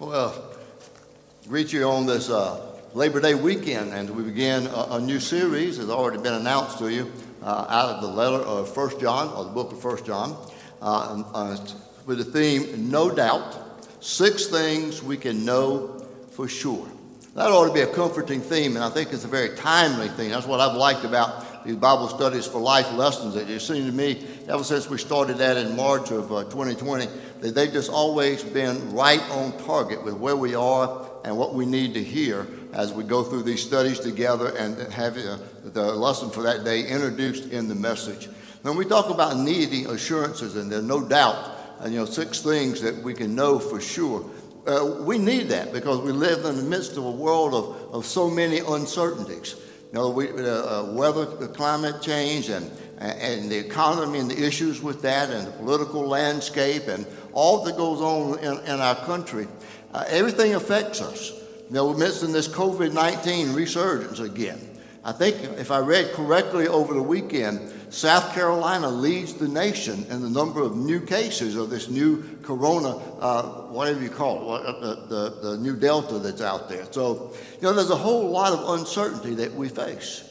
Well, greet you on this uh, Labor Day weekend, and we begin a, a, new series, has already been announced to you, uh, out of the letter of First John, or the book of First John, uh, uh, with the theme, No Doubt, Six Things We Can Know for Sure. That ought to be a comforting theme, and I think it's a very timely theme. That's what I've liked about these Bible studies for life lessons. It seems to me, ever since we started that in March of uh, 2020, that they've just always been right on target with where we are and what we need to hear as we go through these studies together and have uh, the lesson for that day introduced in the message. When we talk about needing assurances, and there's no doubt, and you know, six things that we can know for sure. Uh, we need that because we live in the midst of a world of, of so many uncertainties. You know, we, uh, uh, weather, climate change, and, and the economy and the issues with that, and the political landscape, and all that goes on in, in our country. Uh, everything affects us. You know, we're missing this COVID 19 resurgence again. I think if I read correctly over the weekend, South Carolina leads the nation in the number of new cases of this new corona, uh, whatever you call it, uh, the, the, the new delta that's out there. So, you know, there's a whole lot of uncertainty that we face.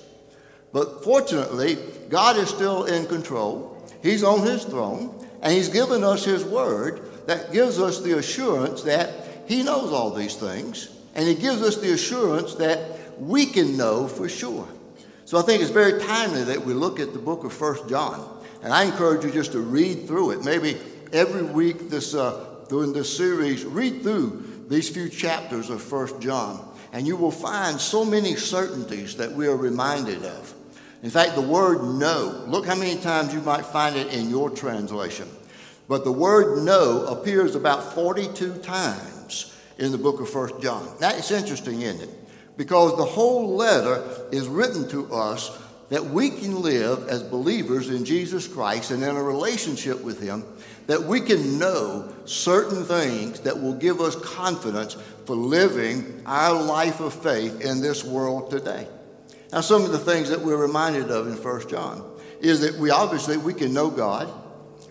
But fortunately, God is still in control. He's on his throne, and he's given us his word that gives us the assurance that he knows all these things, and he gives us the assurance that we can know for sure. So I think it's very timely that we look at the book of First John. And I encourage you just to read through it. Maybe every week this, uh, during this series, read through these few chapters of First John. And you will find so many certainties that we are reminded of. In fact, the word know, look how many times you might find it in your translation. But the word know appears about 42 times in the book of First John. That's interesting, isn't it? Because the whole letter is written to us that we can live as believers in Jesus Christ and in a relationship with Him, that we can know certain things that will give us confidence for living our life of faith in this world today. Now, some of the things that we're reminded of in 1 John is that we obviously we can know God,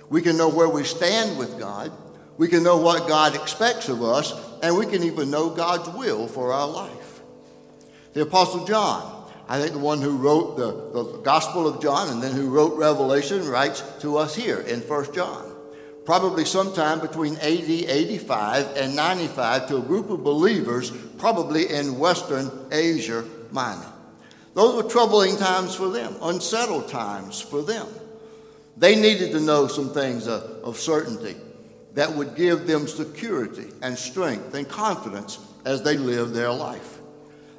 we can know where we stand with God, we can know what God expects of us, and we can even know God's will for our life. The Apostle John, I think the one who wrote the, the Gospel of John and then who wrote Revelation, writes to us here in 1 John. Probably sometime between 80, 85, and 95 to a group of believers, probably in Western Asia Minor. Those were troubling times for them, unsettled times for them. They needed to know some things of, of certainty that would give them security and strength and confidence as they lived their life.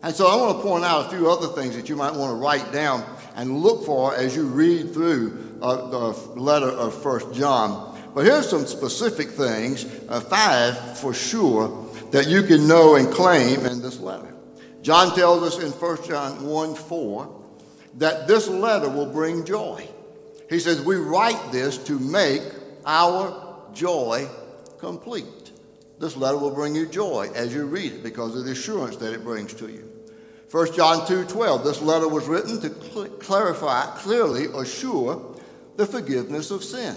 And so I want to point out a few other things that you might want to write down and look for as you read through uh, the letter of First John. But here's some specific things, uh, five for sure, that you can know and claim in this letter. John tells us in 1 John 1 4 that this letter will bring joy. He says, We write this to make our joy complete. This letter will bring you joy as you read it because of the assurance that it brings to you. 1 John 2:12 This letter was written to cl- clarify, clearly assure the forgiveness of sin.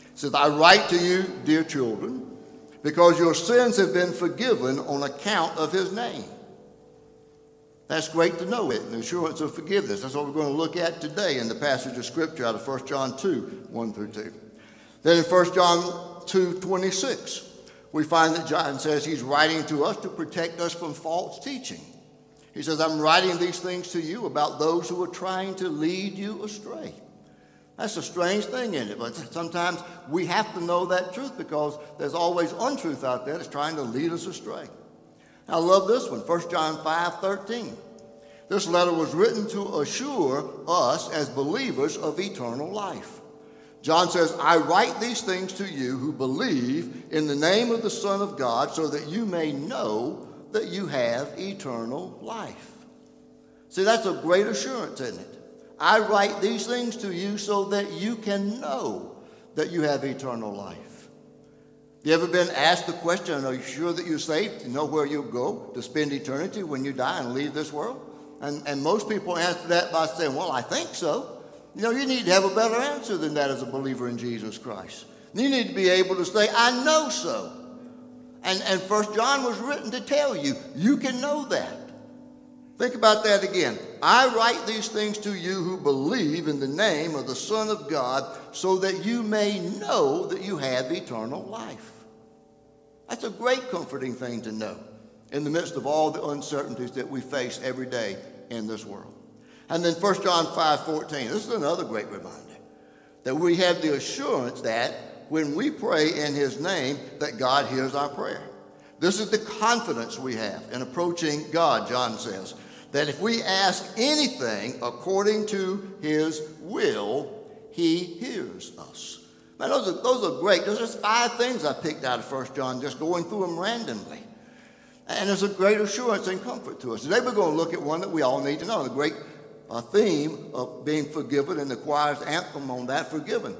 It says, I write to you, dear children, because your sins have been forgiven on account of his name. That's great to know it, the assurance of forgiveness. That's what we're going to look at today in the passage of Scripture out of 1 John 2, 1 through 2. Then in 1 John 2, 26, we find that John says he's writing to us to protect us from false teaching. He says, I'm writing these things to you about those who are trying to lead you astray. That's a strange thing in it, but sometimes we have to know that truth because there's always untruth out there that's trying to lead us astray. I love this one, 1 John 5 13. This letter was written to assure us as believers of eternal life. John says, I write these things to you who believe in the name of the Son of God so that you may know that you have eternal life. See, that's a great assurance, isn't it? I write these things to you so that you can know that you have eternal life. You ever been asked the question, are you sure that you're saved? You know where you'll go to spend eternity when you die and leave this world? And, and most people answer that by saying, well, I think so. You know, you need to have a better answer than that as a believer in Jesus Christ. You need to be able to say, I know so. And, and First John was written to tell you, you can know that. Think about that again. I write these things to you who believe in the name of the Son of God, so that you may know that you have eternal life. That's a great comforting thing to know in the midst of all the uncertainties that we face every day in this world. And then 1 John 5 14, this is another great reminder that we have the assurance that when we pray in his name, that God hears our prayer. This is the confidence we have in approaching God, John says that if we ask anything according to his will, he hears us. Man, those are, those are great. Those are five things I picked out of 1 John, just going through them randomly. And there's a great assurance and comfort to us. Today we're going to look at one that we all need to know the great uh, theme of being forgiven, and the choir's anthem on that forgiven.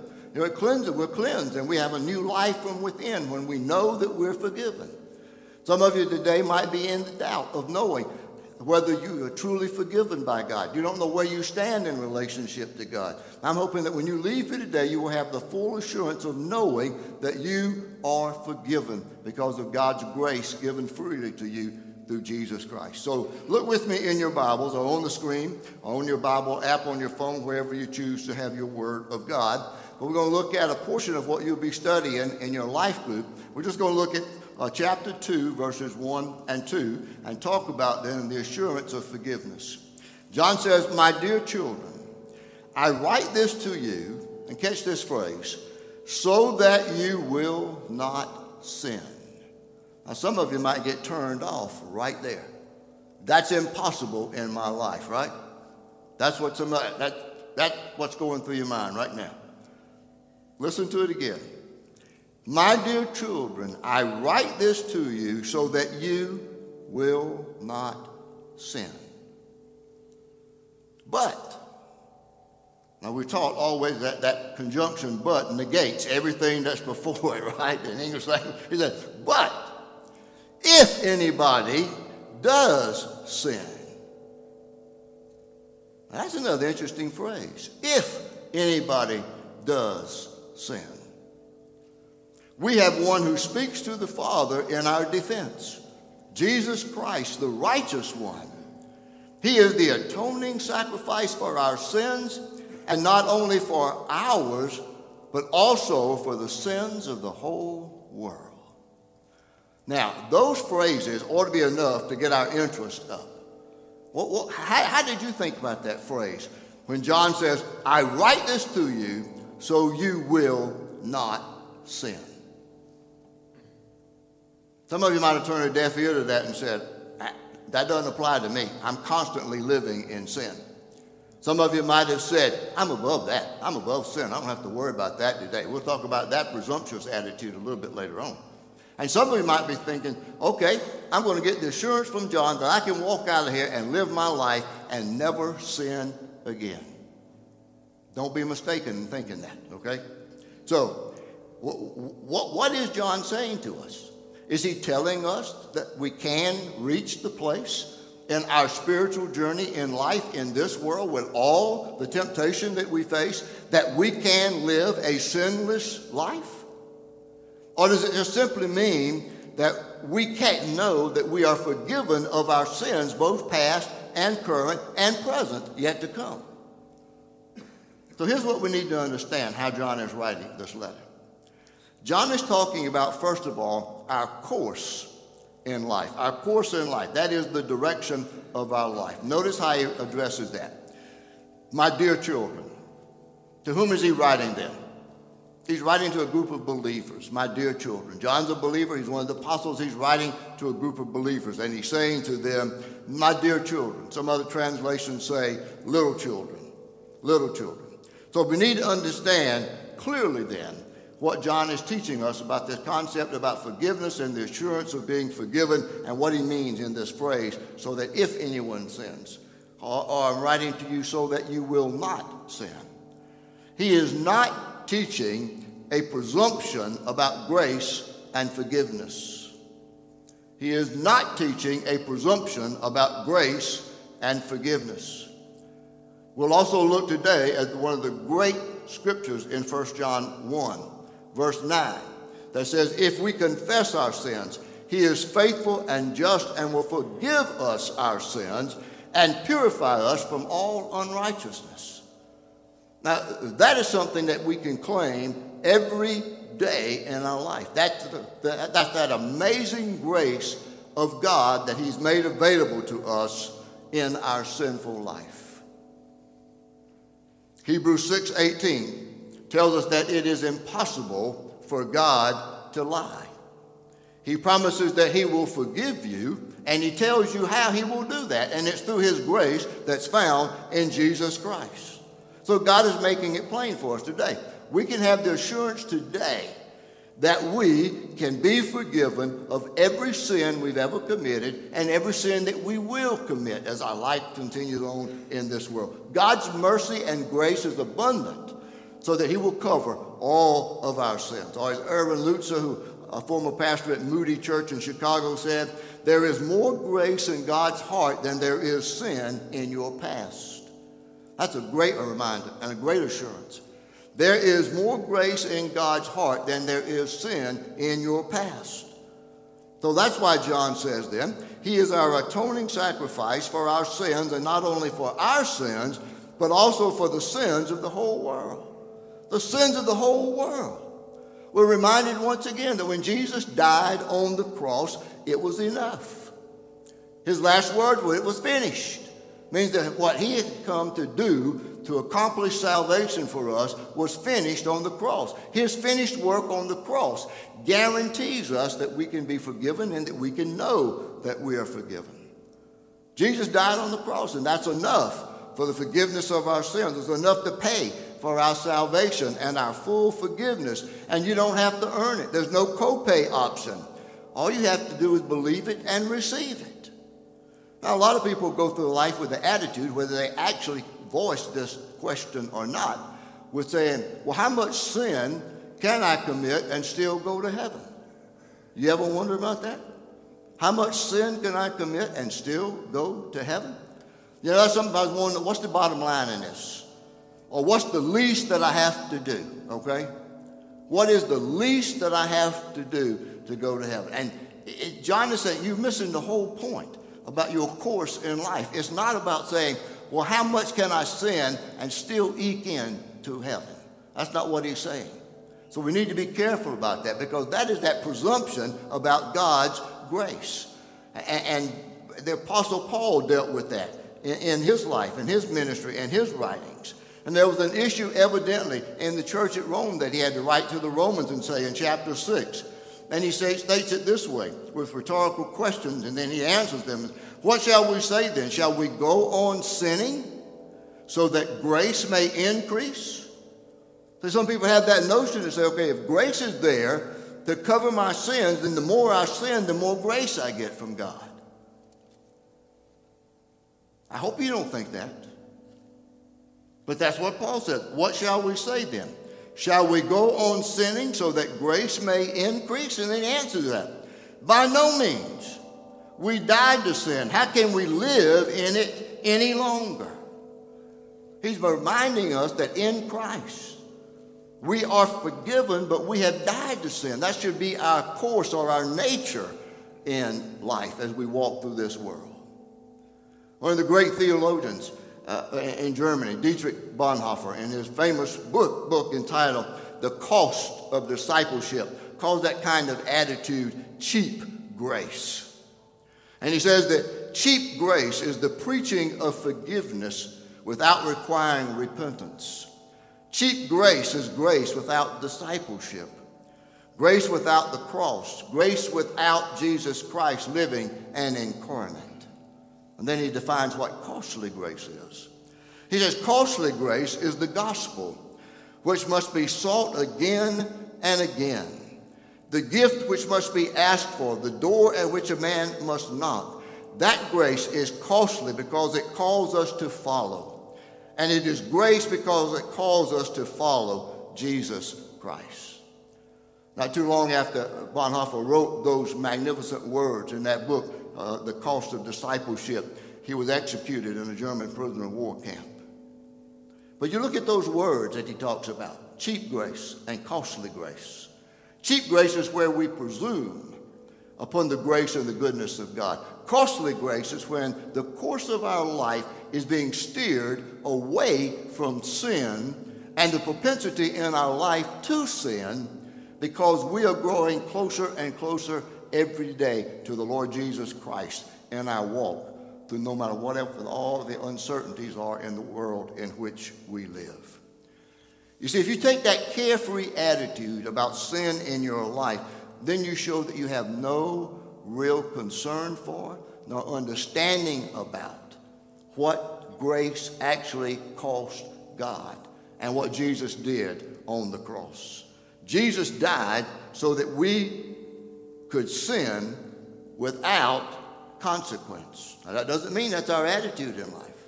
It cleanses, we're cleansed, and we have a new life from within when we know that we're forgiven. Some of you today might be in the doubt of knowing whether you are truly forgiven by God. You don't know where you stand in relationship to God. I'm hoping that when you leave here today, you will have the full assurance of knowing that you are forgiven because of God's grace given freely to you through Jesus Christ. So look with me in your Bibles or on the screen or on your Bible app on your phone, wherever you choose to have your Word of God. But we're going to look at a portion of what you'll be studying in your life group. We're just going to look at uh, chapter 2, verses 1 and 2, and talk about then the assurance of forgiveness. John says, My dear children, I write this to you, and catch this phrase, so that you will not sin. Now, some of you might get turned off right there. That's impossible in my life, right? That's what's, that, that's what's going through your mind right now. Listen to it again. My dear children, I write this to you so that you will not sin. But, now we're taught always that that conjunction but negates everything that's before it, right? In English language, he says, but if anybody does sin. That's another interesting phrase. If anybody does sin we have one who speaks to the Father in our defense Jesus Christ, the righteous one. He is the atoning sacrifice for our sins, and not only for ours, but also for the sins of the whole world. Now, those phrases ought to be enough to get our interest up. Well, well, how, how did you think about that phrase? When John says, I write this to you so you will not sin. Some of you might have turned a deaf ear to that and said, ah, that doesn't apply to me. I'm constantly living in sin. Some of you might have said, I'm above that. I'm above sin. I don't have to worry about that today. We'll talk about that presumptuous attitude a little bit later on. And some of you might be thinking, okay, I'm going to get the assurance from John that I can walk out of here and live my life and never sin again. Don't be mistaken in thinking that, okay? So, what, what is John saying to us? Is he telling us that we can reach the place in our spiritual journey in life in this world with all the temptation that we face that we can live a sinless life? Or does it just simply mean that we can't know that we are forgiven of our sins, both past and current and present, yet to come? So here's what we need to understand how John is writing this letter. John is talking about, first of all, our course in life. Our course in life. That is the direction of our life. Notice how he addresses that. My dear children, to whom is he writing them? He's writing to a group of believers, my dear children. John's a believer. He's one of the apostles. He's writing to a group of believers, and he's saying to them, My dear children. Some other translations say, Little children. Little children. So we need to understand clearly then what John is teaching us about this concept about forgiveness and the assurance of being forgiven and what he means in this phrase, so that if anyone sins, or, or I'm writing to you so that you will not sin. He is not teaching a presumption about grace and forgiveness. He is not teaching a presumption about grace and forgiveness. We'll also look today at one of the great scriptures in 1 John 1 verse 9, that says, If we confess our sins, He is faithful and just and will forgive us our sins and purify us from all unrighteousness. Now, that is something that we can claim every day in our life. That's, the, that's that amazing grace of God that He's made available to us in our sinful life. Hebrews 6:18 tells us that it is impossible for God to lie. He promises that He will forgive you, and He tells you how He will do that, and it's through His grace that's found in Jesus Christ. So God is making it plain for us today. We can have the assurance today that we can be forgiven of every sin we've ever committed and every sin that we will commit as our life continues on in this world. God's mercy and grace is abundant so that He will cover all of our sins. Or as Erwin Lutzer, who a former pastor at Moody Church in Chicago, said, There is more grace in God's heart than there is sin in your past. That's a great reminder and a great assurance. There is more grace in God's heart than there is sin in your past. So that's why John says then, He is our atoning sacrifice for our sins, and not only for our sins, but also for the sins of the whole world. The sins of the whole world. We're reminded once again that when Jesus died on the cross, it was enough. His last words were, It was finished. Means that what he had come to do to accomplish salvation for us was finished on the cross. His finished work on the cross guarantees us that we can be forgiven and that we can know that we are forgiven. Jesus died on the cross, and that's enough for the forgiveness of our sins. It's enough to pay for our salvation and our full forgiveness. And you don't have to earn it, there's no copay option. All you have to do is believe it and receive it. Now, a lot of people go through life with the attitude, whether they actually voice this question or not, with saying, Well, how much sin can I commit and still go to heaven? You ever wonder about that? How much sin can I commit and still go to heaven? You know, sometimes wonder, what's the bottom line in this? Or what's the least that I have to do, okay? What is the least that I have to do to go to heaven? And it, John is saying, you're missing the whole point about your course in life. It's not about saying, well, how much can I sin and still eke in to heaven? That's not what he's saying. So we need to be careful about that because that is that presumption about God's grace. And, the Apostle Paul dealt with that in, his life, in his ministry, in his writings. And there was an issue evidently in the church at Rome that he had to write to the Romans and say in chapter 6. And he states it this way with rhetorical questions, and then he answers them. What shall we say then? Shall we go on sinning so that grace may increase? So some people have that notion to say, okay, if grace is there to cover my sins, then the more I sin, the more grace I get from God. I hope you don't think that. But that's what Paul said. What shall we say then? Shall we go on sinning so that grace may increase? And then he answers that. By no means. We died to sin. How can we live in it any longer? He's reminding us that in Christ, we are forgiven, but we have died to sin. That should be our course or our nature in life as we walk through this world. One of the great theologians uh, in Germany, Dietrich Bonhoeffer, in his famous book, book entitled The Cost of Discipleship, calls that kind of attitude cheap grace. And he says that cheap grace is the preaching of forgiveness without requiring repentance. Cheap grace is grace without discipleship, grace without the cross, grace without Jesus Christ living and incarnate. And then he defines what costly grace is. He says, costly grace is the gospel, which must be sought again and again the gift which must be asked for, the door at which a man must knock. That grace is costly because it calls us to follow. And it is grace because it calls us to follow Jesus Christ. Not too long after Bonhoeffer wrote those magnificent words in that book, uh, The Cost of Discipleship, he was executed in a German prisoner of war camp. But you look at those words that he talks about cheap grace and costly grace. Cheap grace is where we presume upon the grace and the goodness of God. Costly grace is when the course of our life is being steered away from sin and the propensity in our life to sin because we are growing closer and closer every day to the Lord Jesus Christ in our walk through no matter whatever all the uncertainties are in the world in which we live. You see, if you take that carefree attitude about sin in your life, then you show that you have no real concern for nor understanding about what grace actually cost God and what Jesus did on the cross. Jesus died so that we could sin without consequence. Now, that doesn't mean that's our attitude in life,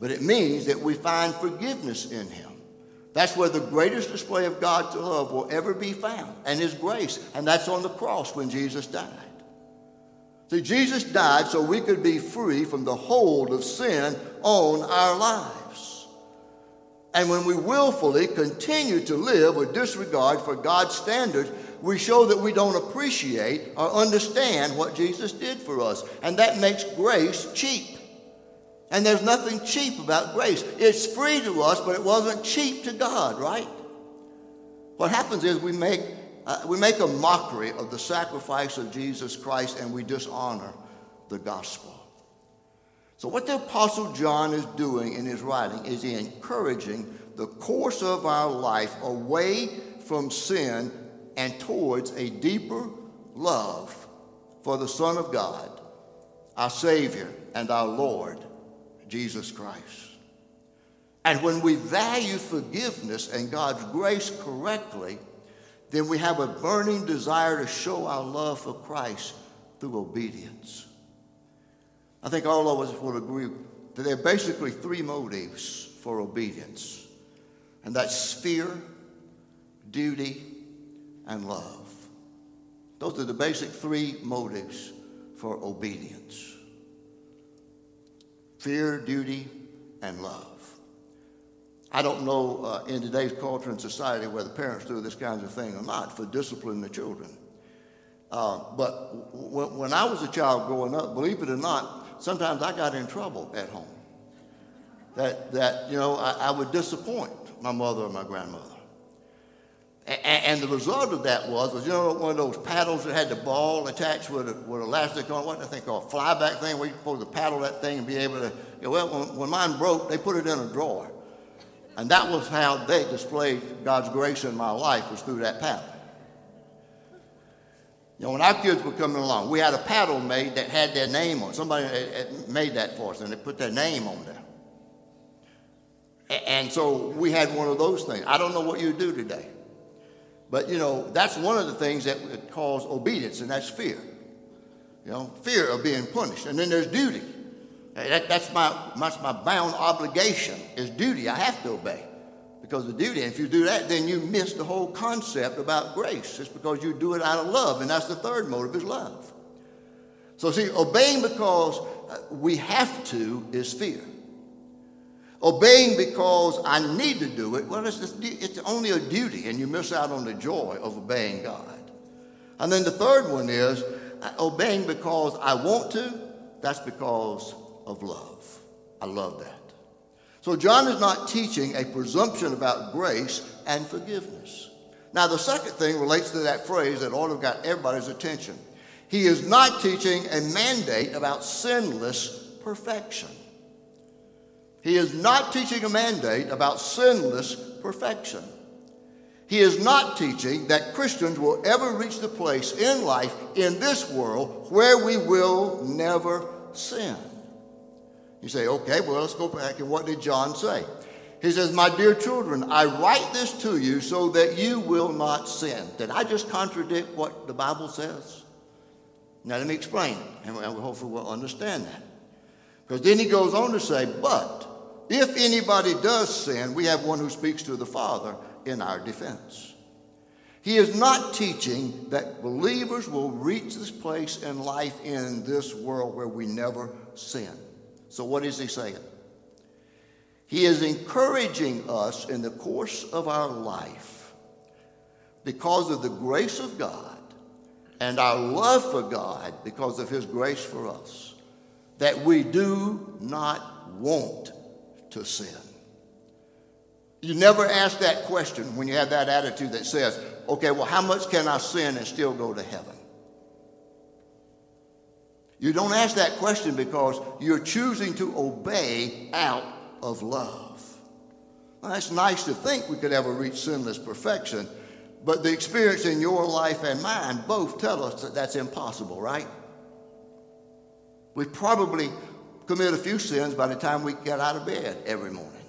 but it means that we find forgiveness in Him. That's where the greatest display of God's love will ever be found, and His grace. And that's on the cross when Jesus died. See, Jesus died so we could be free from the hold of sin on our lives. And when we willfully continue to live with disregard for God's standards, we show that we don't appreciate or understand what Jesus did for us. And that makes grace cheap. And there's nothing cheap about grace. It's free to us, but it wasn't cheap to God, right? What happens is we make, uh, we make a mockery of the sacrifice of Jesus Christ and we dishonor the gospel. So, what the Apostle John is doing in his writing is he encouraging the course of our life away from sin and towards a deeper love for the Son of God, our Savior and our Lord Jesus Christ. And when we value forgiveness and God's grace correctly, then we have a burning desire to show our love for Christ through obedience. I think all of us will agree that there are basically three motives for obedience, and that's fear, duty, and love. Those are the basic three motives for obedience fear, duty, and love. I don't know uh, in today's culture and society whether parents do this kind of thing or not for disciplining the children. Uh, but w- when I was a child growing up, believe it or not, sometimes I got in trouble at home. That, that you know, I, I would disappoint my mother or my grandmother. And, the result of that was, was you know, one of those paddles that had the ball attached with, a, with elastic on, what I think called a flyback thing, where you're supposed to paddle that thing and be able to, you know, well, when, when mine broke, they put it in a drawer. And that was how they displayed God's grace in my life, was through that paddle. You know, when our kids were coming along, we had a paddle made that had their name on it. Somebody uh, uh, made that for us, and they put their name on there. And so we had one of those things. I don't know what you do today. But, you know, that's one of the things that cause obedience, and that's fear. You know, fear of being punished. And then there's duty. That, that's, my, that's my bound obligation is duty. I have to obey because of duty. And if you do that, then you miss the whole concept about grace. It's because you do it out of love. And that's the third motive is love. So see, obeying because uh, we have to is fear. Obeying because I need to do it, well, it's, it's only a duty, and you miss out on the joy of obeying God. And then the third one is uh, obeying because I want to, that's because of love. I love that. So John is not teaching a presumption about grace and forgiveness. Now, the second thing relates to that phrase that ought to have got everybody's attention. He is not teaching a mandate about sinless perfection. He is not teaching a mandate about sinless perfection. He is not teaching that Christians will ever reach the place in life, in this world, where we will never sin. You say, okay, well, let's go back and what did John say? He says, My dear children, I write this to you so that you will not sin. Did I just contradict what the Bible says? Now, let me explain it, and hopefully we'll understand that. Because then he goes on to say, But if anybody does sin, we have one who speaks to the Father in our defense. He is not teaching that believers will reach this place in life in this world where we never sin. So, what is he saying? He is encouraging us in the course of our life, because of the grace of God, and our love for God because of His grace for us that we do not want to sin. You never ask that question when you have that attitude that says, okay, well, how much can I sin and still go to heaven? You don't ask that question because you're choosing to obey out of love. Well, it's nice to think we could ever reach sinless perfection, but the experience in your life and mine both tell us that that's impossible, right? We probably commit a few sins by the time we get out of bed every morning.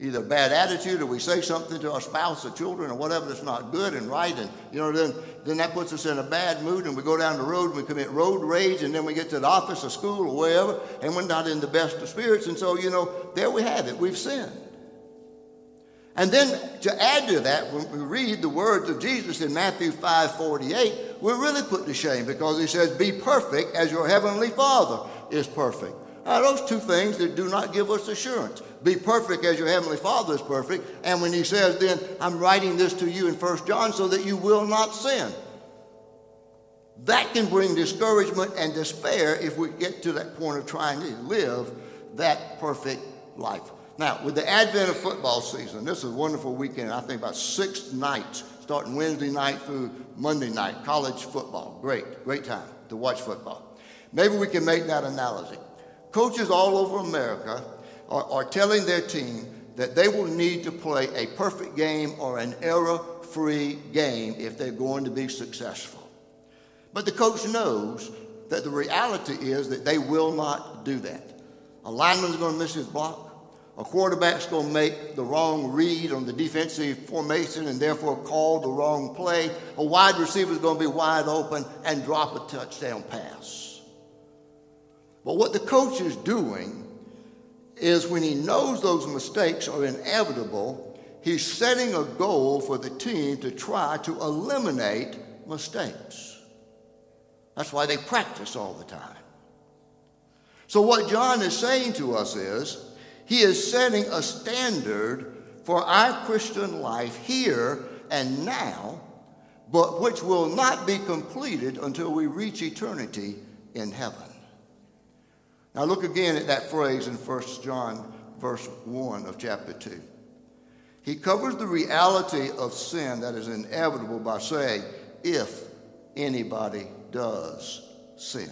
Either bad attitude or we say something to our spouse or children or whatever that's not good and right and you know then then that puts us in a bad mood and we go down the road and we commit road rage and then we get to the office or school or wherever and we're not in the best of spirits. And so you know there we have it. We've sinned. And then to add to that when we read the words of jesus in matthew 5 48 we're really put to shame because he says be perfect as your heavenly father is perfect now, those two things that do not give us assurance. Be perfect as your heavenly Father is perfect. And when he says, then, I'm writing this to you in 1 John so that you will not sin. That can bring discouragement and despair if we get to that point of trying to live that perfect life. Now, with the advent of football season, this is a wonderful weekend. I think about six nights, starting Wednesday night through Monday night, college football. Great, great time to watch football. Maybe we can make that analogy. Coaches all over America are, are telling their team that they will need to play a perfect game or an error free game if they're going to be successful. But the coach knows that the reality is that they will not do that. A lineman's going to miss his block. A quarterback's going to make the wrong read on the defensive formation and therefore call the wrong play. A wide receiver's going to be wide open and drop a touchdown pass. But what the coach is doing is when he knows those mistakes are inevitable, he's setting a goal for the team to try to eliminate mistakes. That's why they practice all the time. So, what John is saying to us is he is setting a standard for our Christian life here and now, but which will not be completed until we reach eternity in heaven. Now look again at that phrase in 1 John verse 1 of chapter 2. He covers the reality of sin that is inevitable by saying, if anybody does sin.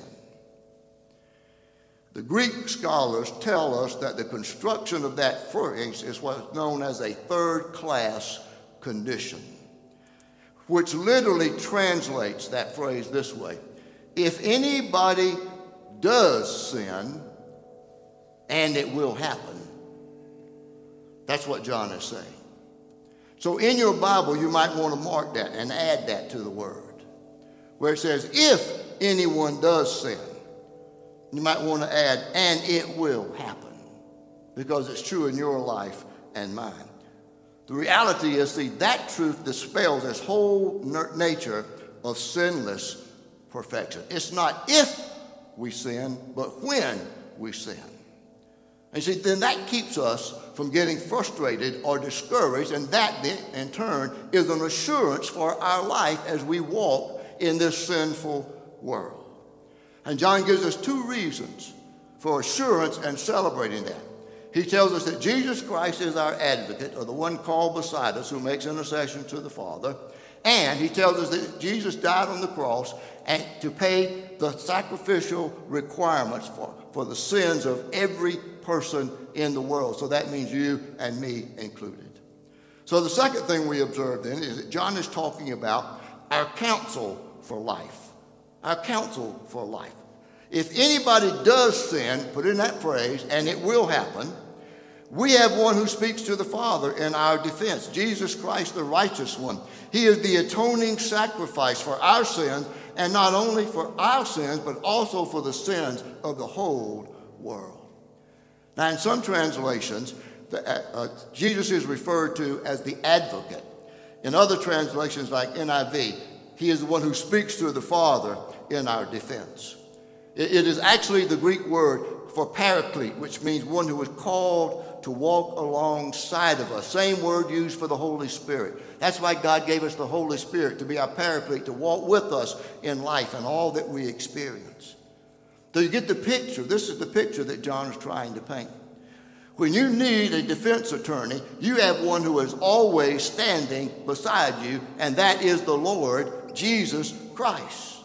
The Greek scholars tell us that the construction of that phrase is what's known as a third class condition, which literally translates that phrase this way If anybody does sin, and it will happen. That's what John is saying. So in your Bible, you might want to mark that and add that to the word, where it says, if anyone does sin, you might want to add, and it will happen, because it's true in your life and mine. The reality is, see, that truth dispels this whole nature of sinless perfection. It's not if we sin, but when we sin. And see, then that keeps us from getting frustrated or discouraged, and that in turn is an assurance for our life as we walk in this sinful world. And John gives us two reasons for assurance and celebrating that. He tells us that Jesus Christ is our advocate, or the one called beside us who makes intercession to the Father. And he tells us that Jesus died on the cross and to pay the sacrificial requirements for, for the sins of every person in the world. So that means you and me included. So the second thing we observe then is that John is talking about our counsel for life. Our counsel for life. If anybody does sin, put in that phrase, and it will happen, we have one who speaks to the Father in our defense Jesus Christ, the righteous one. He is the atoning sacrifice for our sins, and not only for our sins, but also for the sins of the whole world. Now, in some translations, the, uh, uh Jesus is referred to as the advocate. In other translations, like NIV, he is the one who speaks to the Father in our defense. it, it is actually the Greek word for paraclete, which means one who is called to walk alongside of us. Same word used for the Holy Spirit. That's why God gave us the Holy Spirit to be our paraclete, to walk with us in life and all that we experience. So you get the picture. This is the picture that John is trying to paint. When you need a defense attorney, you have one who is always standing beside you, and that is the Lord Jesus Christ.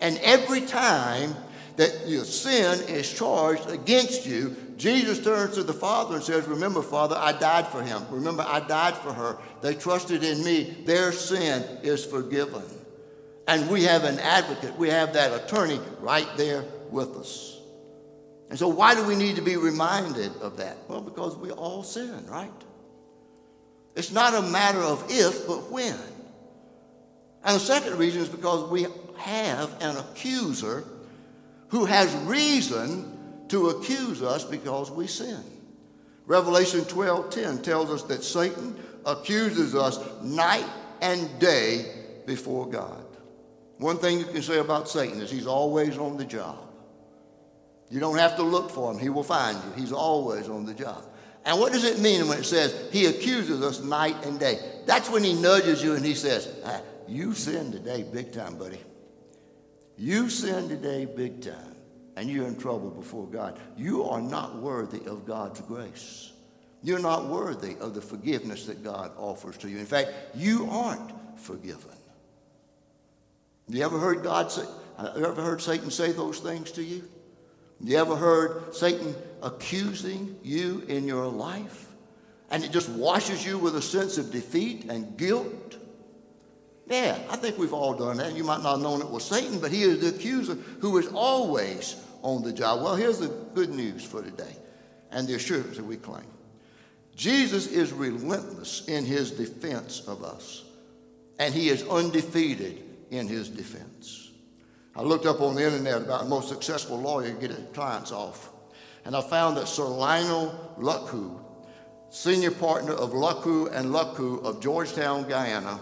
And every time that your sin is charged against you, Jesus turns to the Father and says, Remember, Father, I died for him. Remember, I died for her. They trusted in me. Their sin is forgiven. And we have an advocate, we have that attorney right there with us. And so, why do we need to be reminded of that? Well, because we all sin, right? It's not a matter of if, but when. And the second reason is because we have an accuser who has reason to accuse us because we sin. Revelation 12:10 tells us that Satan accuses us night and day before God. One thing you can say about Satan is he's always on the job. You don't have to look for him, he will find you. He's always on the job. And what does it mean when it says he accuses us night and day? That's when he nudges you and he says, ah, You sinned today big time, buddy. You sinned today big time, and you're in trouble before God. You are not worthy of God's grace. You're not worthy of the forgiveness that God offers to you. In fact, you aren't forgiven. You ever heard God say, uh, you ever heard Satan say those things to you? You ever heard Satan accusing you in your life? And it just washes you with a sense of defeat and guilt? Yeah, I think we've all done that. You might not have known it was Satan, but he is the accuser who is always on the job. Well, here's the good news for today and the assurance that we claim Jesus is relentless in his defense of us, and he is undefeated in his defense. I looked up on the internet about the most successful lawyer to get his clients off, and I found that Sir Lionel Luckhoo, senior partner of Luckhoo and Luckhoo of Georgetown, Guyana,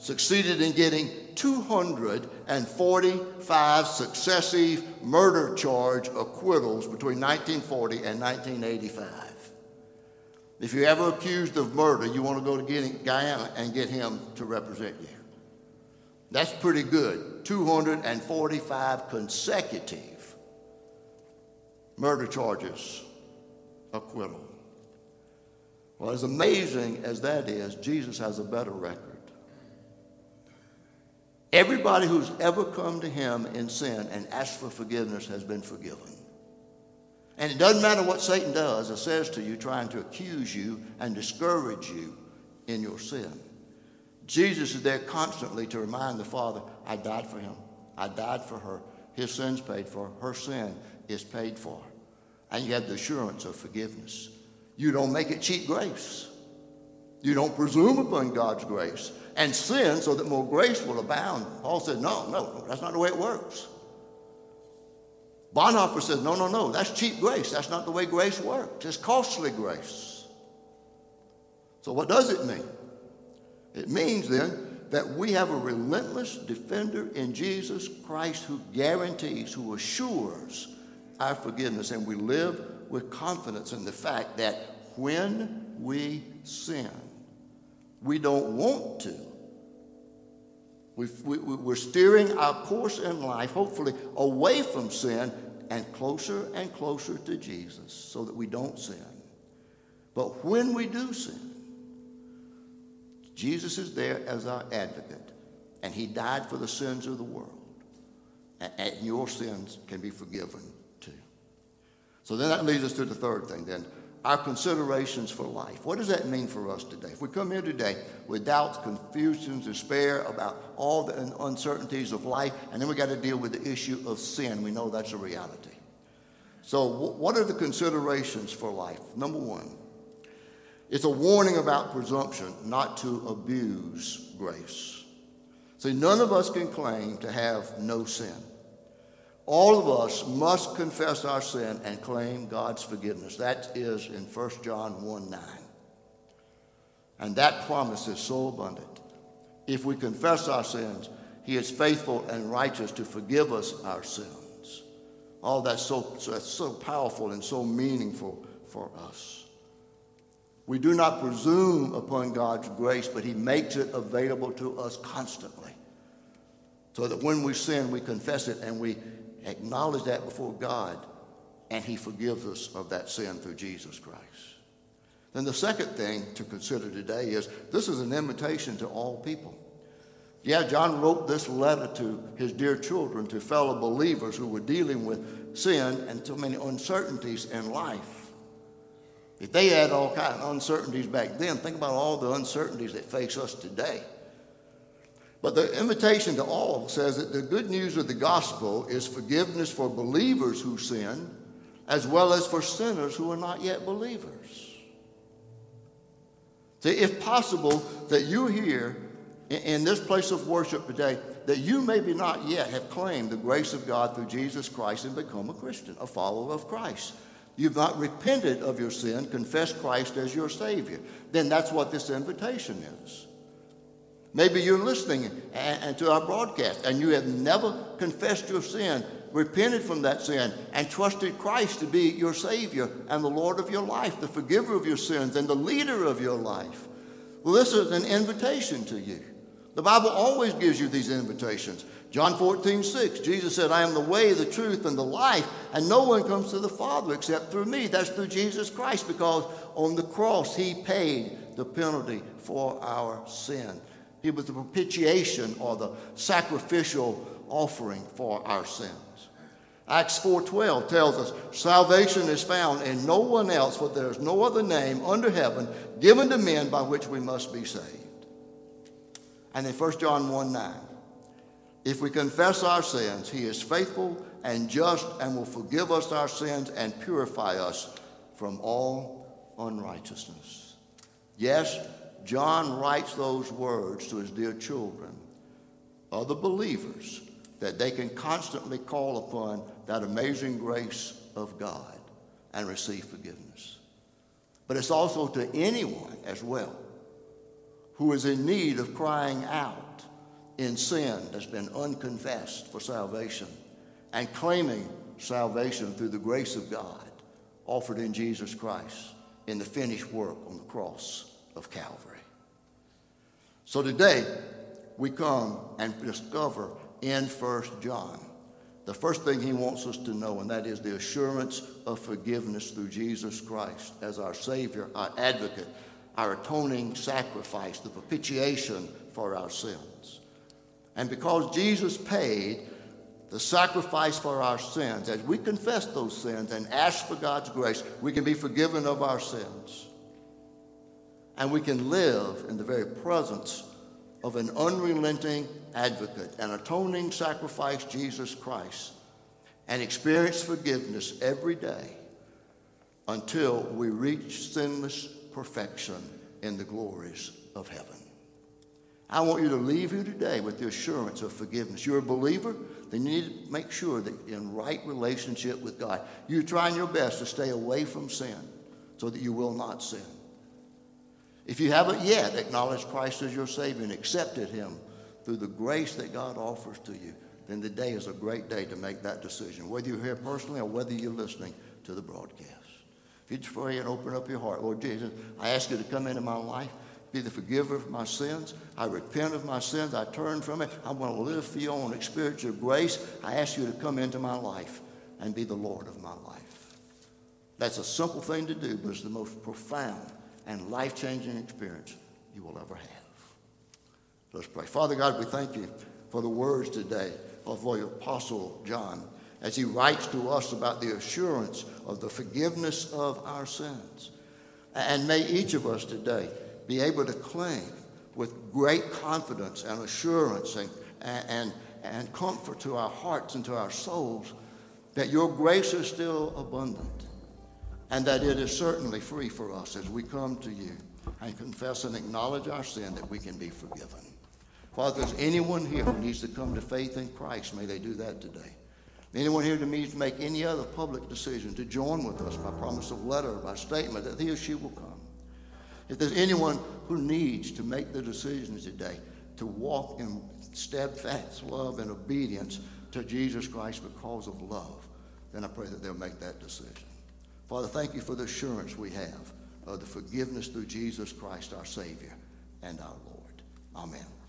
succeeded in getting 245 successive murder charge acquittals between 1940 and 1985. If you're ever accused of murder, you want to go to Guyana and get him to represent you. That's pretty good. 245 consecutive murder charges acquittal. Well, as amazing as that is, Jesus has a better record. Everybody who's ever come to him in sin and asked for forgiveness has been forgiven. And it doesn't matter what Satan does or says to you, trying to accuse you and discourage you in your sin. Jesus is there constantly to remind the Father, I died for him. I died for her. His sin's paid for. Her sin is paid for. And you have the assurance of forgiveness. You don't make it cheap grace. You don't presume upon God's grace and sin so that more grace will abound. Paul said, no, no, no, that's not the way it works. Bonhoeffer said, no, no, no, that's cheap grace. That's not the way grace works. It's costly grace. So, what does it mean? It means then that we have a relentless defender in Jesus Christ who guarantees, who assures our forgiveness, and we live with confidence in the fact that when we sin, we don't want to. we we're steering our course in life, hopefully, away from sin and closer and closer to Jesus so that we don't sin. But when we do sin, Jesus is there as our advocate, and he died for the sins of the world. And your sins can be forgiven too. So then that leads us to the third thing then our considerations for life. What does that mean for us today? If we come here today with doubts, confusions, despair about all the uncertainties of life, and then we got to deal with the issue of sin, we know that's a reality. So, what are the considerations for life? Number one, it's a warning about presumption, not to abuse grace. See, none of us can claim to have no sin. All of us must confess our sin and claim God's forgiveness. That is in 1 John 1 9. And that promise is so abundant. If we confess our sins, He is faithful and righteous to forgive us our sins. All that's so, that's so powerful and so meaningful for us. We do not presume upon God's grace, but He makes it available to us constantly. So that when we sin, we confess it and we acknowledge that before God, and He forgives us of that sin through Jesus Christ. Then the second thing to consider today is this is an invitation to all people. Yeah, John wrote this letter to his dear children, to fellow believers who were dealing with sin and so many uncertainties in life. If they had all kinds of uncertainties back then, think about all the uncertainties that face us today. But the invitation to all says that the good news of the gospel is forgiveness for believers who sin, as well as for sinners who are not yet believers. See, if possible, that you here in this place of worship today, that you maybe not yet have claimed the grace of God through Jesus Christ and become a Christian, a follower of Christ. You've not repented of your sin, confessed Christ as your Savior. Then that's what this invitation is. Maybe you're listening and, to our broadcast and you have never confessed your sin, repented from that sin, and trusted Christ to be your Savior and the Lord of your life, the forgiver of your sins, and the leader of your life. Well, this is an invitation to you. The Bible always gives you these invitations. John 14, 6, Jesus said, I am the way, the truth, and the life, and no one comes to the Father except through me. That's through Jesus Christ, because on the cross he paid the penalty for our sin. He was the propitiation or the sacrificial offering for our sins. Acts 4:12 tells us salvation is found in no one else for there is no other name under heaven given to men by which we must be saved. And in 1 John 1 9, if we confess our sins, he is faithful and just and will forgive us our sins and purify us from all unrighteousness. Yes, John writes those words to his dear children, other believers, that they can constantly call upon that amazing grace of God and receive forgiveness. But it's also to anyone as well who is in need of crying out in sin that's been unconfessed for salvation and claiming salvation through the grace of God offered in Jesus Christ in the finished work on the cross of Calvary. So today, we come and discover in First John the first thing he wants us to know, and that is the assurance of forgiveness through Jesus Christ as our Savior, our advocate, our atoning sacrifice, the propitiation for our sins. And because Jesus paid the sacrifice for our sins, as we confess those sins and ask for God's grace, we can be forgiven of our sins. And we can live in the very presence of an unrelenting advocate, an atoning sacrifice, Jesus Christ, and experience forgiveness every day until we reach sinless perfection in the glories of heaven. I want you to leave here today with the assurance of forgiveness. You're a believer, then you need to make sure that you're in right relationship with God. You're trying your best to stay away from sin so that you will not sin. If you haven't yet acknowledged Christ as your Savior and accepted Him through the grace that God offers to you, then the day is a great day to make that decision, whether you're here personally or whether you're listening to the broadcast. If you pray and open up your heart, Lord Jesus, I ask you to come into my life, be the forgiver of my sins. I repent of my sins. I turn from it. I want to live for you. To experience your grace. I ask you to come into my life and be the Lord of my life. That's a simple thing to do, but it's the most profound and life changing experience you will ever have. Let's pray. Father God, we thank you for the words today of the Apostle John as he writes to us about the assurance of the forgiveness of our sins. And may each of us today be able to claim with great confidence and assurance and, and, and comfort to our hearts and to our souls that your grace is still abundant and that it is certainly free for us as we come to you and confess and acknowledge our sin that we can be forgiven. Father, there's anyone here who needs to come to faith in Christ, may they do that today. Anyone here that needs to make any other public decision to join with us by promise of letter by statement that he or she will come. If there's anyone who needs to make the decision today to walk in steadfast love and obedience to Jesus Christ because of love, then I pray that they'll make that decision. Father, thank you for the assurance we have of the forgiveness through Jesus Christ, our Savior and our Lord. Amen.